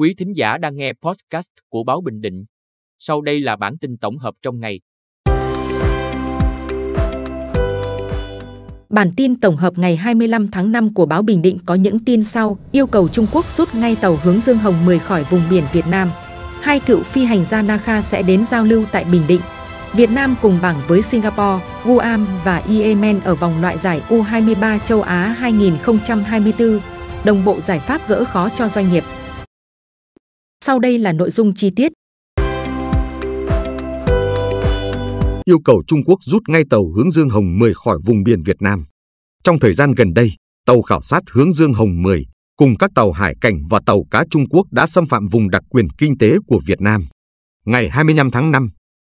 Quý thính giả đang nghe podcast của Báo Bình Định. Sau đây là bản tin tổng hợp trong ngày. Bản tin tổng hợp ngày 25 tháng 5 của báo Bình Định có những tin sau, yêu cầu Trung Quốc rút ngay tàu hướng Dương Hồng 10 khỏi vùng biển Việt Nam. Hai cựu phi hành gia Nakha sẽ đến giao lưu tại Bình Định. Việt Nam cùng bảng với Singapore, Guam và Yemen ở vòng loại giải U23 châu Á 2024, đồng bộ giải pháp gỡ khó cho doanh nghiệp. Sau đây là nội dung chi tiết. Yêu cầu Trung Quốc rút ngay tàu hướng Dương Hồng 10 khỏi vùng biển Việt Nam. Trong thời gian gần đây, tàu khảo sát hướng Dương Hồng 10 cùng các tàu hải cảnh và tàu cá Trung Quốc đã xâm phạm vùng đặc quyền kinh tế của Việt Nam. Ngày 25 tháng 5,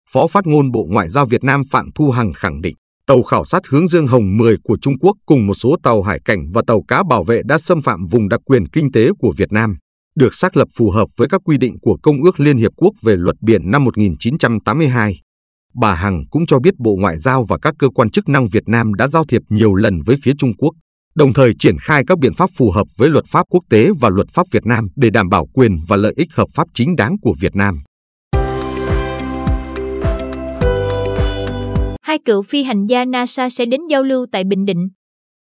Phó phát ngôn Bộ Ngoại giao Việt Nam Phạm Thu Hằng khẳng định, tàu khảo sát hướng Dương Hồng 10 của Trung Quốc cùng một số tàu hải cảnh và tàu cá bảo vệ đã xâm phạm vùng đặc quyền kinh tế của Việt Nam, được xác lập phù hợp với các quy định của Công ước Liên Hiệp Quốc về luật biển năm 1982. Bà Hằng cũng cho biết Bộ Ngoại giao và các cơ quan chức năng Việt Nam đã giao thiệp nhiều lần với phía Trung Quốc, đồng thời triển khai các biện pháp phù hợp với luật pháp quốc tế và luật pháp Việt Nam để đảm bảo quyền và lợi ích hợp pháp chính đáng của Việt Nam. hai cựu phi hành gia NASA sẽ đến giao lưu tại Bình Định.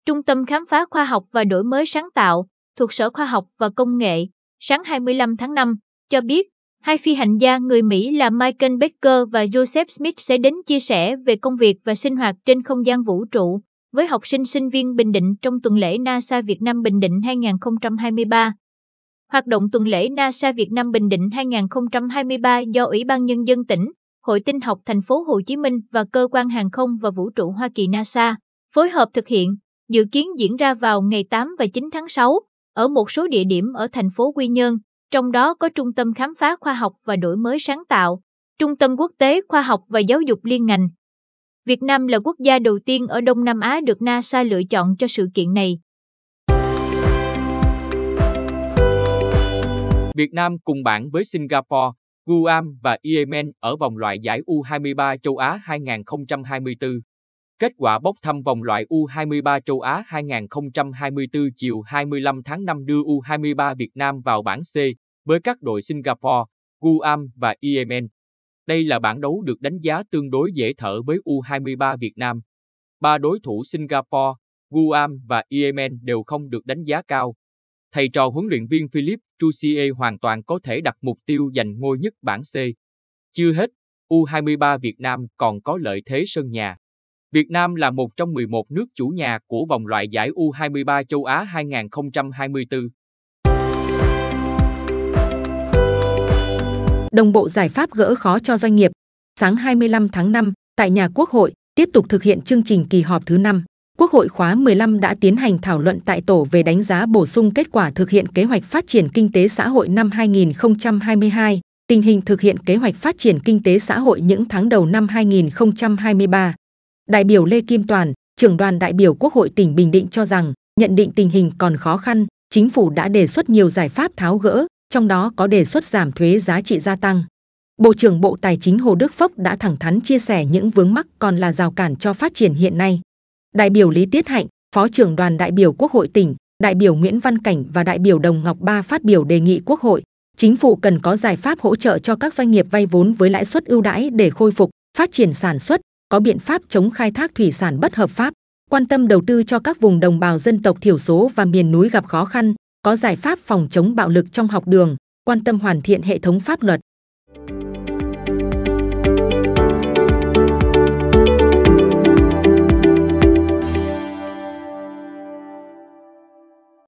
Trung tâm Khám phá Khoa học và Đổi mới sáng tạo thuộc Sở Khoa học và Công nghệ sáng 25 tháng 5 cho biết hai phi hành gia người Mỹ là Michael Baker và Joseph Smith sẽ đến chia sẻ về công việc và sinh hoạt trên không gian vũ trụ với học sinh sinh viên Bình Định trong tuần lễ NASA Việt Nam Bình Định 2023. Hoạt động tuần lễ NASA Việt Nam Bình Định 2023 do Ủy ban Nhân dân tỉnh, Hội Tinh học Thành phố Hồ Chí Minh và Cơ quan Hàng không và Vũ trụ Hoa Kỳ NASA phối hợp thực hiện, dự kiến diễn ra vào ngày 8 và 9 tháng 6 ở một số địa điểm ở thành phố Quy Nhơn, trong đó có Trung tâm Khám phá Khoa học và Đổi mới sáng tạo, Trung tâm Quốc tế Khoa học và Giáo dục liên ngành. Việt Nam là quốc gia đầu tiên ở Đông Nam Á được NASA lựa chọn cho sự kiện này. Việt Nam cùng bảng với Singapore, Guam và Yemen ở vòng loại giải U23 châu Á 2024. Kết quả bốc thăm vòng loại U23 châu Á 2024 chiều 25 tháng 5 đưa U23 Việt Nam vào bảng C với các đội Singapore, Guam và Yemen. Đây là bảng đấu được đánh giá tương đối dễ thở với U23 Việt Nam. Ba đối thủ Singapore, Guam và Yemen đều không được đánh giá cao, thầy trò huấn luyện viên Philip Trussier hoàn toàn có thể đặt mục tiêu giành ngôi nhất bảng C. Chưa hết, U23 Việt Nam còn có lợi thế sân nhà. Việt Nam là một trong 11 nước chủ nhà của vòng loại giải U23 châu Á 2024. Đồng bộ giải pháp gỡ khó cho doanh nghiệp. Sáng 25 tháng 5, tại nhà Quốc hội, tiếp tục thực hiện chương trình kỳ họp thứ 5. Quốc hội khóa 15 đã tiến hành thảo luận tại tổ về đánh giá bổ sung kết quả thực hiện kế hoạch phát triển kinh tế xã hội năm 2022, tình hình thực hiện kế hoạch phát triển kinh tế xã hội những tháng đầu năm 2023. Đại biểu Lê Kim Toàn, trưởng đoàn đại biểu Quốc hội tỉnh Bình Định cho rằng, nhận định tình hình còn khó khăn, chính phủ đã đề xuất nhiều giải pháp tháo gỡ, trong đó có đề xuất giảm thuế giá trị gia tăng. Bộ trưởng Bộ Tài chính Hồ Đức Phúc đã thẳng thắn chia sẻ những vướng mắc còn là rào cản cho phát triển hiện nay. Đại biểu Lý Tiết Hạnh, Phó trưởng đoàn đại biểu Quốc hội tỉnh, đại biểu Nguyễn Văn Cảnh và đại biểu Đồng Ngọc Ba phát biểu đề nghị Quốc hội, chính phủ cần có giải pháp hỗ trợ cho các doanh nghiệp vay vốn với lãi suất ưu đãi để khôi phục, phát triển sản xuất, có biện pháp chống khai thác thủy sản bất hợp pháp, quan tâm đầu tư cho các vùng đồng bào dân tộc thiểu số và miền núi gặp khó khăn, có giải pháp phòng chống bạo lực trong học đường, quan tâm hoàn thiện hệ thống pháp luật,